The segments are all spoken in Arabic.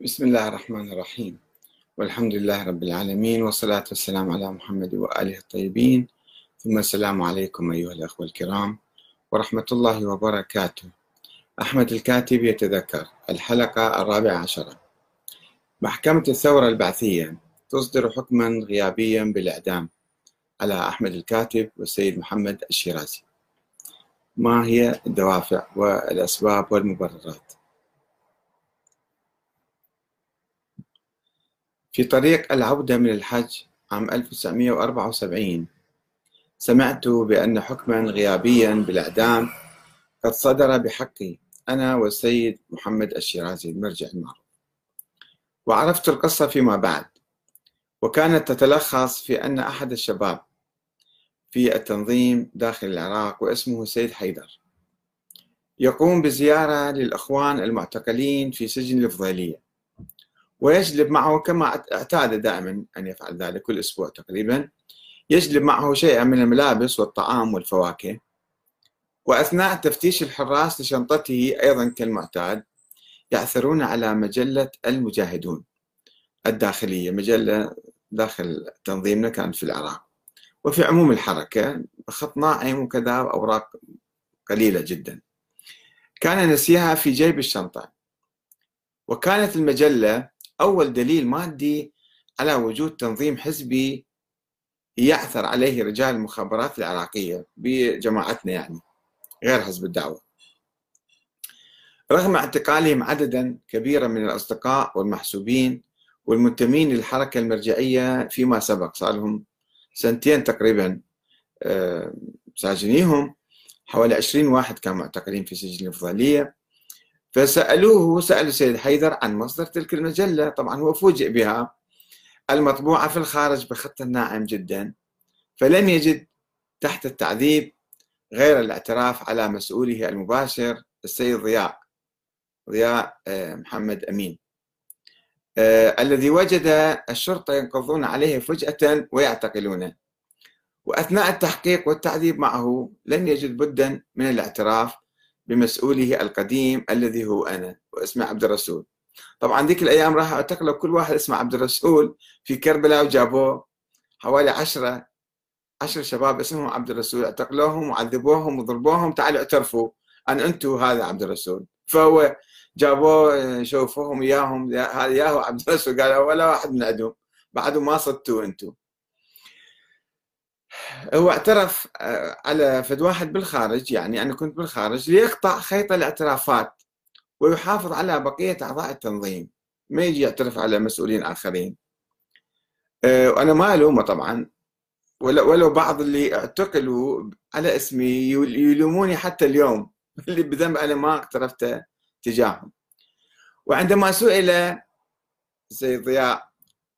بسم الله الرحمن الرحيم. والحمد لله رب العالمين والصلاة والسلام على محمد وآله الطيبين. ثم السلام عليكم أيها الأخوة الكرام ورحمة الله وبركاته. أحمد الكاتب يتذكر الحلقة الرابعة عشرة. محكمة الثورة البعثية تصدر حكما غيابيا بالإعدام على أحمد الكاتب والسيد محمد الشيرازي. ما هي الدوافع والأسباب والمبررات؟ في طريق العودة من الحج عام 1974 سمعت بأن حكما غيابيا بالإعدام قد صدر بحقي أنا والسيد محمد الشيرازي المرجع المعروف. وعرفت القصة فيما بعد وكانت تتلخص في أن أحد الشباب في التنظيم داخل العراق واسمه سيد حيدر يقوم بزيارة للأخوان المعتقلين في سجن الفضيلية ويجلب معه كما اعتاد دائما أن يفعل ذلك كل أسبوع تقريبا. يجلب معه شيئا من الملابس والطعام والفواكه. وأثناء تفتيش الحراس لشنطته أيضا كالمعتاد يعثرون على مجلة المجاهدون. الداخلية مجلة داخل تنظيمنا كانت في العراق. وفي عموم الحركة بخط ناعم وكذا أوراق قليلة جدا. كان نسيها في جيب الشنطة. وكانت المجلة أول دليل مادي على وجود تنظيم حزبي يعثر عليه رجال المخابرات العراقية بجماعتنا يعني غير حزب الدعوة. رغم اعتقالهم عددا كبيرا من الأصدقاء والمحسوبين والمنتمين للحركة المرجعية فيما سبق صار لهم سنتين تقريبا ساجنيهم حوالي 20 واحد كانوا معتقلين في سجن الفضلية فسألوه سألوا السيد حيدر عن مصدر تلك المجلة. طبعا هو فوجئ بها المطبوعة في الخارج بخط ناعم جدا فلم يجد تحت التعذيب غير الاعتراف على مسؤوله المباشر السيد ضياء ضياء محمد أمين. الذي وجد الشرطة ينقضون عليه فجأة ويعتقلونه. وأثناء التحقيق والتعذيب معه لم يجد بدا من الاعتراف بمسؤوله القديم الذي هو أنا واسمه عبد الرسول. طبعا ذيك الأيام راح اعتقلوا كل واحد اسمه عبد الرسول في كربلاء وجابوه. حوالي عشرة عشر شباب اسمهم عبد الرسول. اعتقلوهم وعذبوهم وضربوهم. تعالوا اعترفوا. أن أنتم هذا عبد الرسول. فهو جابوه شوفوهم إياهم. هذا ياهو عبد الرسول. قالوا ولا واحد من عندهم. بعد ما صدتوا أنتم هو اعترف على فد واحد بالخارج يعني أنا كنت بالخارج ليقطع خيط الاعترافات ويحافظ على بقية أعضاء التنظيم. ما يجي يعترف على مسؤولين آخرين. وأنا ما ألومه طبعا. ولو بعض اللي اعتقلوا على اسمي يلوموني حتى اليوم. اللي بذنب أنا ما اقترفت تجاههم. وعندما سئل سيد ضياء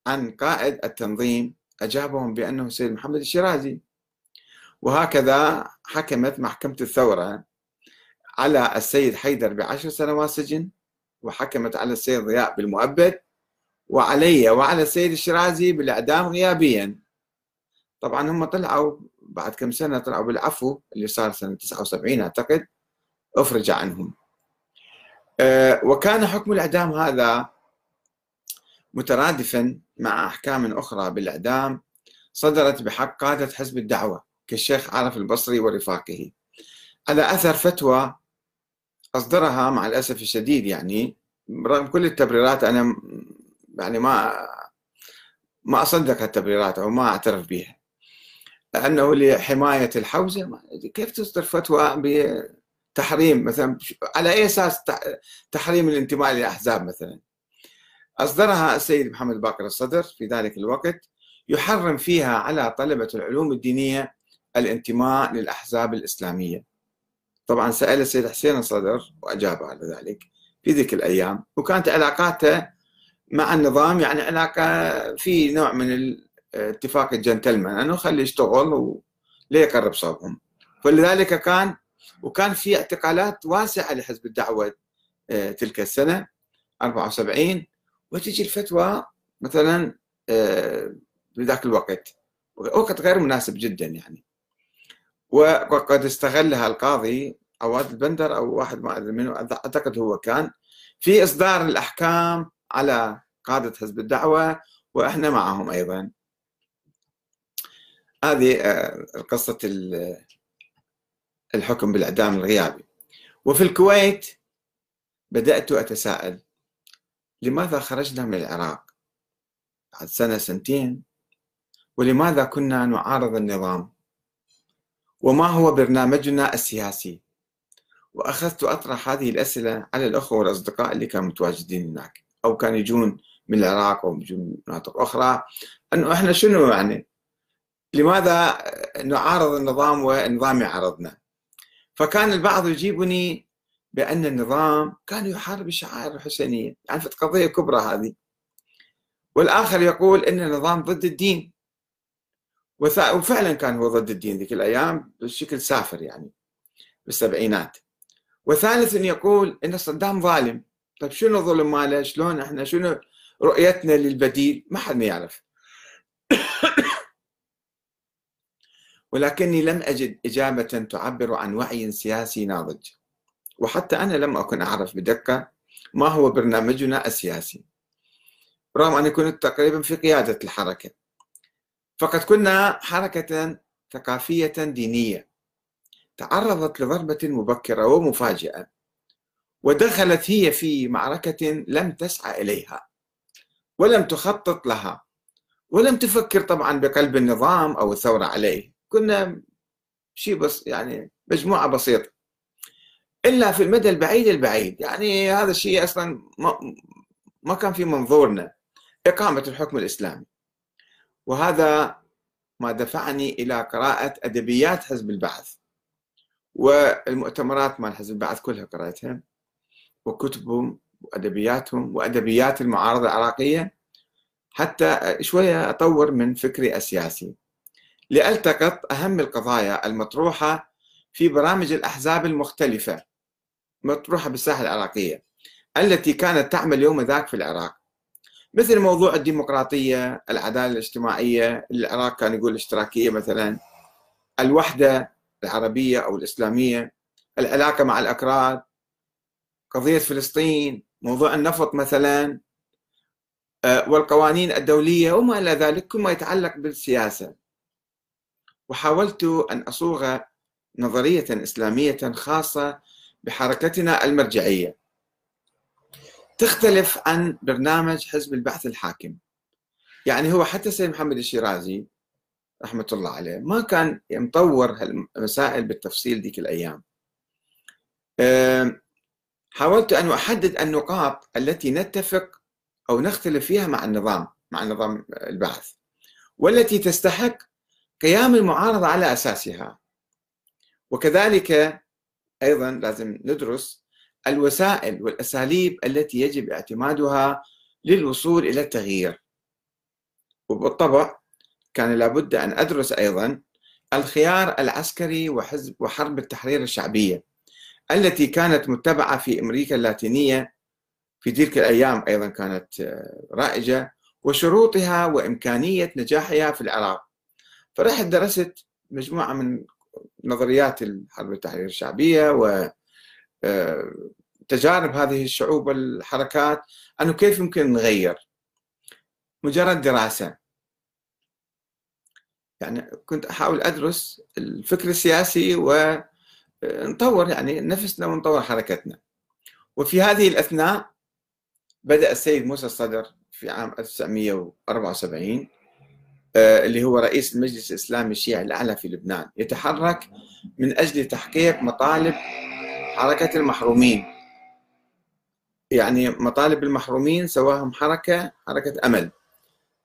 عن قائد التنظيم أجابهم بأنه سيد محمد الشيرازي. وهكذا حكمت محكمة الثورة على السيد حيدر بعشر سنوات سجن وحكمت على السيد ضياء بالمؤبد وعلي وعلى السيد الشيرازي بالإعدام غيابيا. طبعا هم طلعوا بعد كم سنة طلعوا بالعفو اللي صار سنة 79 أعتقد أفرج عنهم. وكان حكم الإعدام هذا مترادفا مع أحكام أخرى بالإعدام صدرت بحق قادة حزب الدعوة كالشيخ عارف البصري ورفاقه. على أثر فتوى أصدرها مع الأسف الشديد يعني رغم كل التبريرات أنا يعني ما ما أصدق التبريرات أو ما أعترف بها أنه لحماية الحوزة كيف تصدر فتوى بتحريم مثلا على أي أساس تحريم الانتماء للأحزاب مثلا؟ أصدرها السيد محمد باقر الصدر في ذلك الوقت يحرم فيها على طلبة العلوم الدينية الانتماء للأحزاب الإسلامية. طبعا سأل السيد حسين الصدر وأجاب على ذلك في ذيك الأيام وكانت علاقاته مع النظام يعني علاقة في نوع من اتفاق الجنتلمان أنه خلي يشتغل وليه يقرب صوبهم. فلذلك كان وكان في اعتقالات واسعة لحزب الدعوة تلك السنة 74 وتجي الفتوى مثلا في ذاك الوقت. وقت غير مناسب جدا يعني. وقد استغلها القاضي عواد البندر أو واحد ما أدري منه أعتقد هو كان في إصدار الاحكام على قادة حزب الدعوة وإحنا معهم أيضا. هذه آه، قصة الحكم بالإعدام الغيابي. وفي الكويت بدأت أتساءل. لماذا خرجنا من العراق؟ بعد سنة سنتين. ولماذا كنا نعارض النظام؟ وما هو برنامجنا السياسي؟ وأخذت أطرح هذه الأسئلة على الأخوة والأصدقاء اللي كانوا متواجدين هناك أو كانوا يجون من العراق أو من مناطق أخرى. أنه إحنا شنو يعني؟ لماذا نعارض النظام والنظام يعارضنا فكان البعض يجيبني بأن النظام كان يحارب الشعائر الحسينية. يعني في قضية كبرى هذه. والآخر يقول أن النظام ضد الدين. وفعلا كان هو ضد الدين ذيك الأيام بشكل سافر يعني بالسبعينات. وثالث يقول أن صدام ظالم. طيب شنو ظلم ماله؟ شلون إحنا؟ شنو رؤيتنا للبديل؟ ما حد ما يعرف. ولكني لم أجد إجابة تعبر عن وعي سياسي ناضج. وحتى أنا لم أكن أعرف بدقة ما هو برنامجنا السياسي رغم أني كنت تقريبا في قيادة الحركة. فقد كنا حركة ثقافية دينية تعرضت لضربة مبكرة ومفاجئة ودخلت هي في معركة لم تسعى إليها ولم تخطط لها ولم تفكر طبعا بقلب النظام أو الثورة عليه. كنا شيء بس يعني مجموعة بسيطة. إلا في المدى البعيد البعيد. يعني هذا الشيء أصلا ما, كان في منظورنا إقامة الحكم الإسلامي. وهذا ما دفعني إلى قراءة أدبيات حزب البعث والمؤتمرات مال حزب البعث كلها قرأتها وكتبهم وأدبياتهم وأدبيات المعارضة العراقية. حتى شوية أطور من فكري السياسي. لألتقط أهم القضايا المطروحة في برامج الأحزاب المختلفة. مطروحة بالساحة العراقية التي كانت تعمل يوم ذاك في العراق. مثل موضوع الديمقراطية العدالة الاجتماعية العراق كان يقول الاشتراكية مثلا الوحدة العربية أو الإسلامية العلاقة مع الأكراد قضية فلسطين موضوع النفط مثلا آه، والقوانين الدولية وما إلى ذلك كل ما يتعلق بالسياسة. وحاولت أن أصوغ نظرية إسلامية خاصة بحركتنا المرجعية. تختلف عن برنامج حزب البعث الحاكم. يعني هو حتى سيد محمد الشيرازي رحمة الله عليه ما كان مطور هالمسائل بالتفصيل ذيك الأيام. حاولت أن أحدد النقاط التي نتفق أو نختلف فيها مع النظام مع نظام البعث والتي تستحق قيام المعارضة على أساسها. وكذلك أيضا لازم ندرس الوسائل والأساليب التي يجب اعتمادها للوصول إلى التغيير. وبالطبع كان لابد أن أدرس أيضا الخيار العسكري وحزب وحرب التحرير الشعبية التي كانت متبعة في أمريكا اللاتينية. في تلك الأيام أيضا كانت رائجة وشروطها وإمكانية نجاحها في العراق. فرحت درست مجموعة من نظريات الحرب التحرير الشعبية و آه، تجارب هذه الشعوب والحركات أنه كيف يمكن نغير؟ مجرد دراسة. يعني كنت أحاول أدرس الفكر السياسي ونطور يعني نفسنا ونطور حركتنا. وفي هذه الأثناء بدأ السيد موسى الصدر في عام 1974 آه، اللي هو رئيس المجلس الإسلامي الشيعي الأعلى في لبنان يتحرك من أجل تحقيق مطالب حركة المحرومين. يعني مطالب المحرومين سواهم حركة حركة أمل.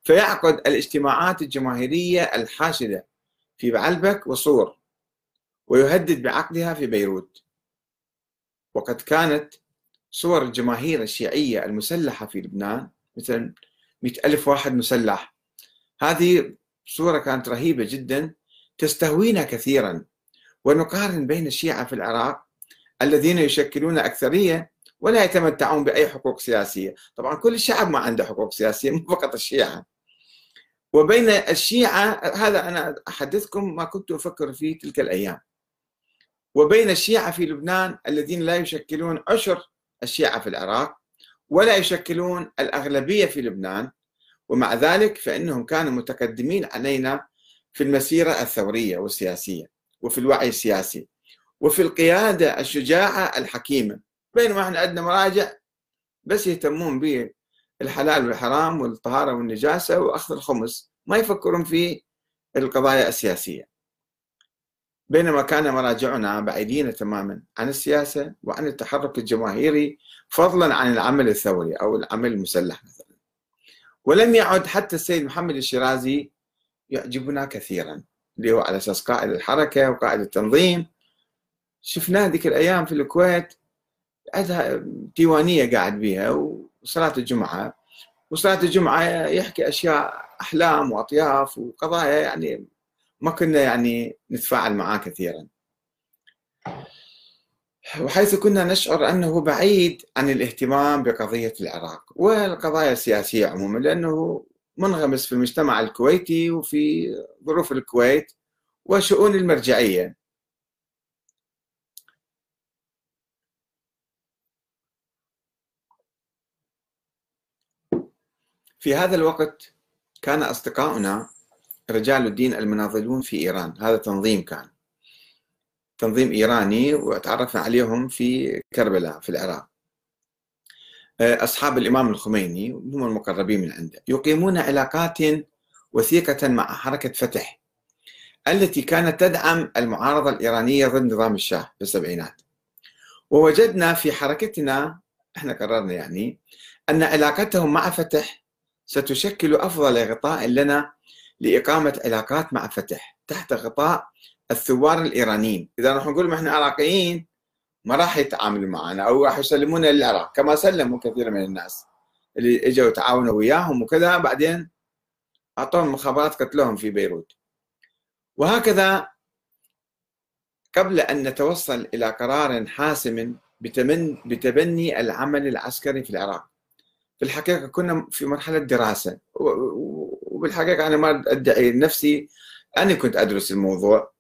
فيعقد الاجتماعات الجماهيرية الحاشدة في بعلبك وصور ويهدد بعقدها في بيروت. وقد كانت صور الجماهير الشيعية المسلحة في لبنان مثل مئة ألف واحد مسلح هذه صورة كانت رهيبة جدا تستهوينا كثيرا. ونقارن بين الشيعة في العراق الذين يشكلون أكثرية ولا يتمتعون بأي حقوق سياسية. طبعا كل الشعب ما عنده حقوق سياسية مو فقط الشيعة. وبين الشيعة هذا أنا أحدثكم ما كنت أفكر فيه تلك الأيام. وبين الشيعة في لبنان الذين لا يشكلون عشر الشيعة في العراق ولا يشكلون الأغلبية في لبنان ومع ذلك فإنهم كانوا متقدمين علينا في المسيرة الثورية والسياسية وفي الوعي السياسي وفي القيادة الشجاعة الحكيمة. بينما إحنا عندنا مراجع بس يهتمون بالحلال والحرام والطهارة والنجاسة وأخذ الخمس ما يفكرون في القضايا السياسية. بينما كان مراجعنا بعيدين تماما عن السياسة وعن التحرك الجماهيري فضلا عن العمل الثوري أو العمل المسلح مثلا. ولم يعد حتى السيد محمد الشيرازي يعجبنا كثيرا اللي هو على أساس قائد الحركة وقائد التنظيم. شفناه ذيك الأيام في الكويت عندها ديوانية قاعد بيها وصلاة الجمعة. وصلاة الجمعة يحكي أشياء أحلام وأطياف وقضايا يعني ما كنا يعني نتفاعل معاه كثيرا. وحيث كنا نشعر أنه بعيد عن الاهتمام بقضية العراق والقضايا السياسية عموما لأنه منغمس في المجتمع الكويتي وفي ظروف الكويت وشؤون المرجعية. في هذا الوقت كان أصدقاؤنا رجال الدين المناضلون في إيران هذا تنظيم كان. تنظيم إيراني وتعرفنا عليهم في كربلاء في العراق. أصحاب الإمام الخميني هم المقربين من عنده. يقيمون علاقات وثيقة مع حركة فتح التي كانت تدعم المعارضة الإيرانية ضد نظام الشاه في السبعينات. ووجدنا في حركتنا إحنا قررنا يعني أن علاقتهم مع فتح ستشكل أفضل غطاء لنا لإقامة علاقات مع فتح تحت غطاء الثوار الإيرانيين. إذا راح نقول إحنا عراقيين ما راح يتعاملوا معنا أو راح يسلمونا للعراق كما سلموا كثير من الناس اللي إجوا تعاونوا وياهم وكذا بعدين أعطوهم مخابرات قتلهم في بيروت. وهكذا قبل أن نتوصل إلى قرار حاسم بتبني العمل العسكري في العراق. في الحقيقة كنا في مرحلة دراسة. وبالحقيقة أنا ما أدعي نفسي أنا كنت أدرس الموضوع.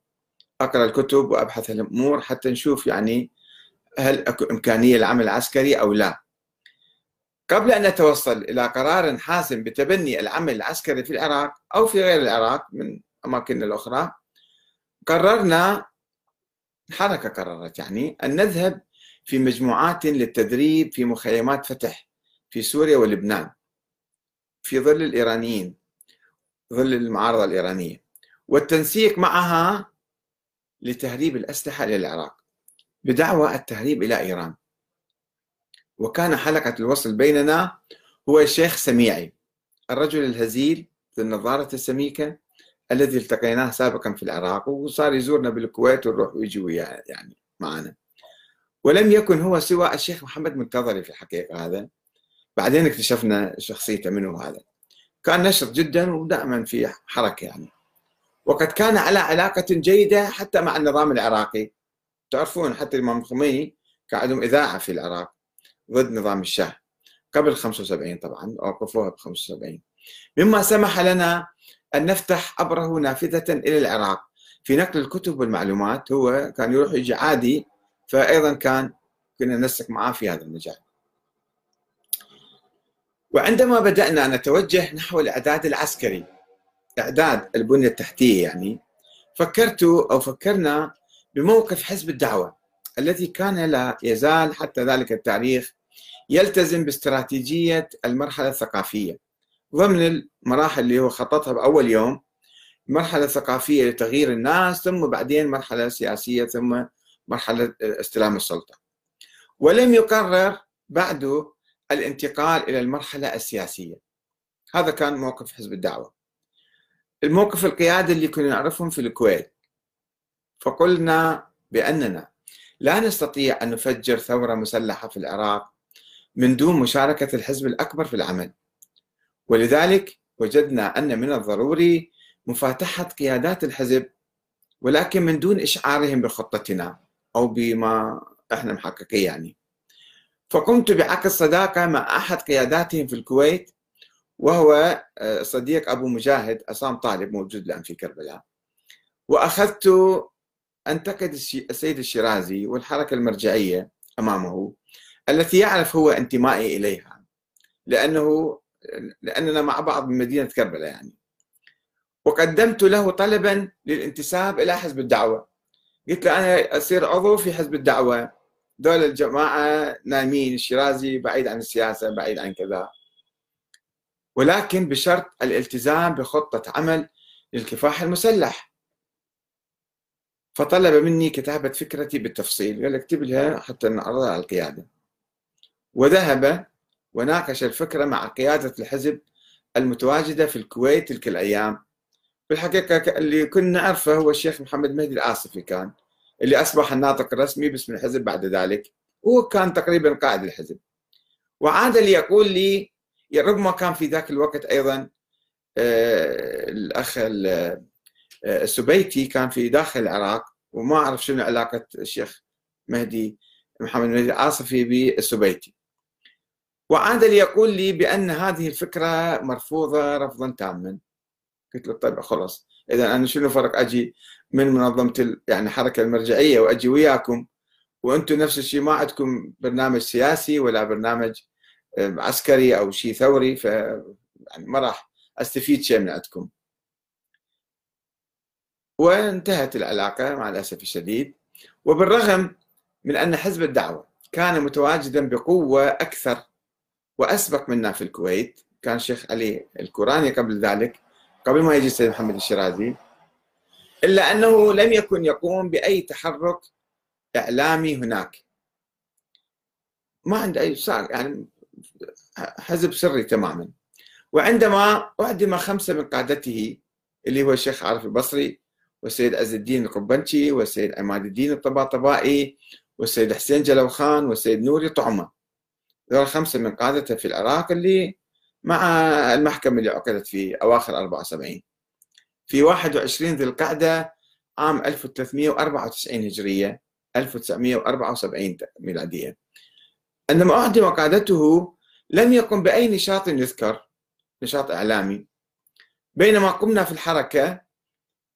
أقرأ الكتب وأبحث الأمور حتى نشوف يعني هل أكو إمكانية العمل العسكري أو لا. قبل أن نتوصل إلى قرار حاسم بتبني العمل العسكري في العراق أو في غير العراق من أماكن الأخرى قررنا الحركة قررت يعني أن نذهب في مجموعات للتدريب في مخيمات فتح في سوريا ولبنان في ظل الإيرانيين ظل المعارضة الإيرانية والتنسيق معها لتهريب الأسلحة إلى العراق بدعوى التهريب إلى إيران. وكان حلقة الوصل بيننا هو الشيخ سميعي الرجل الهزيل ذو النظارة السميكة الذي التقيناه سابقا في العراق وصار يزورنا بالكويت ونروح ويجي وياه يعني معنا. ولم يكن هو سوى الشيخ محمد منتظري في الحقيقة هذا. بعدين اكتشفنا شخصيته منه هذا. كان نشط جدا ودائما في حركة يعني. وقد كان على علاقة جيدة حتى مع النظام العراقي. تعرفون حتى الإمام الخميني كان عندهم إذاعة في العراق ضد نظام الشاه. قبل 75 طبعا أوقفوها ب 75 مما سمح لنا أن نفتح أبره نافذة إلى العراق. في نقل الكتب والمعلومات هو كان يروح يجي عادي فأيضا كان كنا نسك معاه في هذا المجال. وعندما بدأنا نتوجه نحو الإعداد العسكري إعداد البنية التحتية يعني فكرت أو فكرنا بموقف حزب الدعوة الذي كان لا يزال حتى ذلك التاريخ يلتزم باستراتيجية المرحلة الثقافية. ضمن المراحل اللي هو خططها بأول يوم مرحلة ثقافية لتغيير الناس ثم بعدين مرحلة سياسية ثم مرحلة استلام السلطة. ولم يقرر بعده الانتقال إلى المرحلة السياسية. هذا كان موقف حزب الدعوة. الموقف القيادي اللي كنا نعرفهم في الكويت. فقلنا بأننا لا نستطيع أن نفجر ثورة مسلحة في العراق من دون مشاركة الحزب الأكبر في العمل. ولذلك وجدنا أن من الضروري مفاتحة قيادات الحزب ولكن من دون إشعارهم بخطتنا أو بما إحنا محققين يعني. فقمت بعقد صداقة مع أحد قياداتهم في الكويت وهو آه، صديق أبو مجاهد عصام طالب موجود الآن في كربلاء. وأخذت أنتقد السيد الشيرازي والحركة المرجعية أمامه التي يعرف هو انتمائي إليها لأنه لأننا مع بعض من مدينة كربلاء يعني. وقدمت له طلبا للانتساب إلى حزب الدعوة. قلت له أنا أصير عضو في حزب الدعوة. دول الجماعة نايمين الشيرازي بعيد عن السياسة بعيد عن كذا. ولكن بشرط الالتزام بخطة عمل للكفاح المسلح. فطلب مني كتابة فكرتي بالتفصيل قال اكتب لها حتى نعرضها على القيادة. وذهب وناقش الفكرة مع قيادة الحزب المتواجدة في الكويت تلك الأيام. في الحقيقة اللي كنا نعرفه هو الشيخ محمد مهدي الآصفي كان اللي أصبح الناطق الرسمي باسم الحزب بعد ذلك. هو كان تقريبا قائد الحزب. وعاد ليقول لي ربما كان في ذاك الوقت أيضا آه، الأخ آه، السبيتي كان في داخل العراق وما أعرف شنو علاقة الشيخ مهدي محمد مهدي الآصفي بالسبيتي. وعاد ليقول لي بأن هذه الفكرة مرفوضة رفضا تاما. قلت له طيب خلاص إذا أنا شنو فرق أجي من منظمة يعني الحركة المرجعية وأجي وياكم وأنتم نفس الشيء ما عندكم برنامج سياسي ولا برنامج عسكري أو شيء ثوري ف يعني ما راح أستفيد شيء من عندكم. وانتهت العلاقة مع الأسف الشديد. وبالرغم من أن حزب الدعوة كان متواجدا بقوة أكثر وأسبق منا في الكويت كان الشيخ علي الكوراني قبل ذلك قبل ما يجي السيد محمد الشيرازي إلا أنه لم يكن يقوم بأي تحرك إعلامي هناك. ما عنده أي صار يعني حزب سري تماما. وعندما أعدم خمسة من قادته اللي هو الشيخ عارف البصري والسيد عز الدين القبنشي والسيد عماد الدين الطباطبائي والسيد حسين جلوخان والسيد نوري طعمة. ذول خمسة من قادته في العراق اللي مع المحكمة اللي عقدت في أواخر 74 في 21 ذي القعدة عام 1394 هجرية 1974 ميلادية. عندما أعدم قادته لم يقم بأي نشاط يذكر نشاط إعلامي. بينما قمنا في الحركة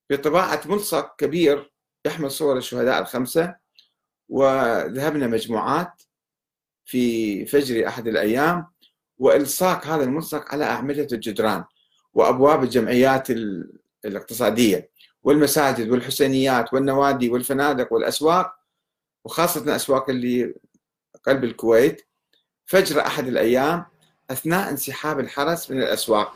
بطباعة ملصق كبير يحمل صور الشهداء الخمسة وذهبنا مجموعات في فجر أحد الأيام وإلصاق هذا الملصق على أعمدة الجدران وأبواب الجمعيات الاقتصادية والمساجد والحسينيات والنوادي والفنادق والأسواق وخاصة الأسواق اللي قلب الكويت فجر أحد الأيام أثناء انسحاب الحرس من الأسواق.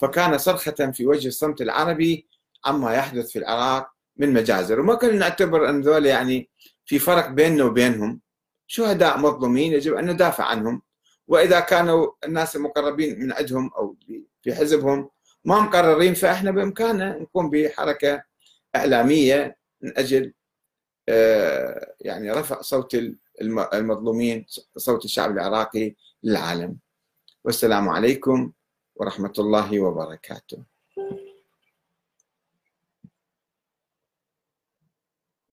فكان صرخة في وجه الصمت العربي عما يحدث في العراق من مجازر. وما كنا نعتبر أن ذول يعني في فرق بيننا وبينهم. شهداء مظلومين يجب أن ندافع عنهم. وإذا كانوا الناس المقربين من عندهم أو في حزبهم ما مقررين فإحنا بإمكاننا نقوم بحركة إعلامية من أجل آه، يعني رفع صوت المظلومين صوت الشعب العراقي للعالم. والسلام عليكم ورحمة الله وبركاته.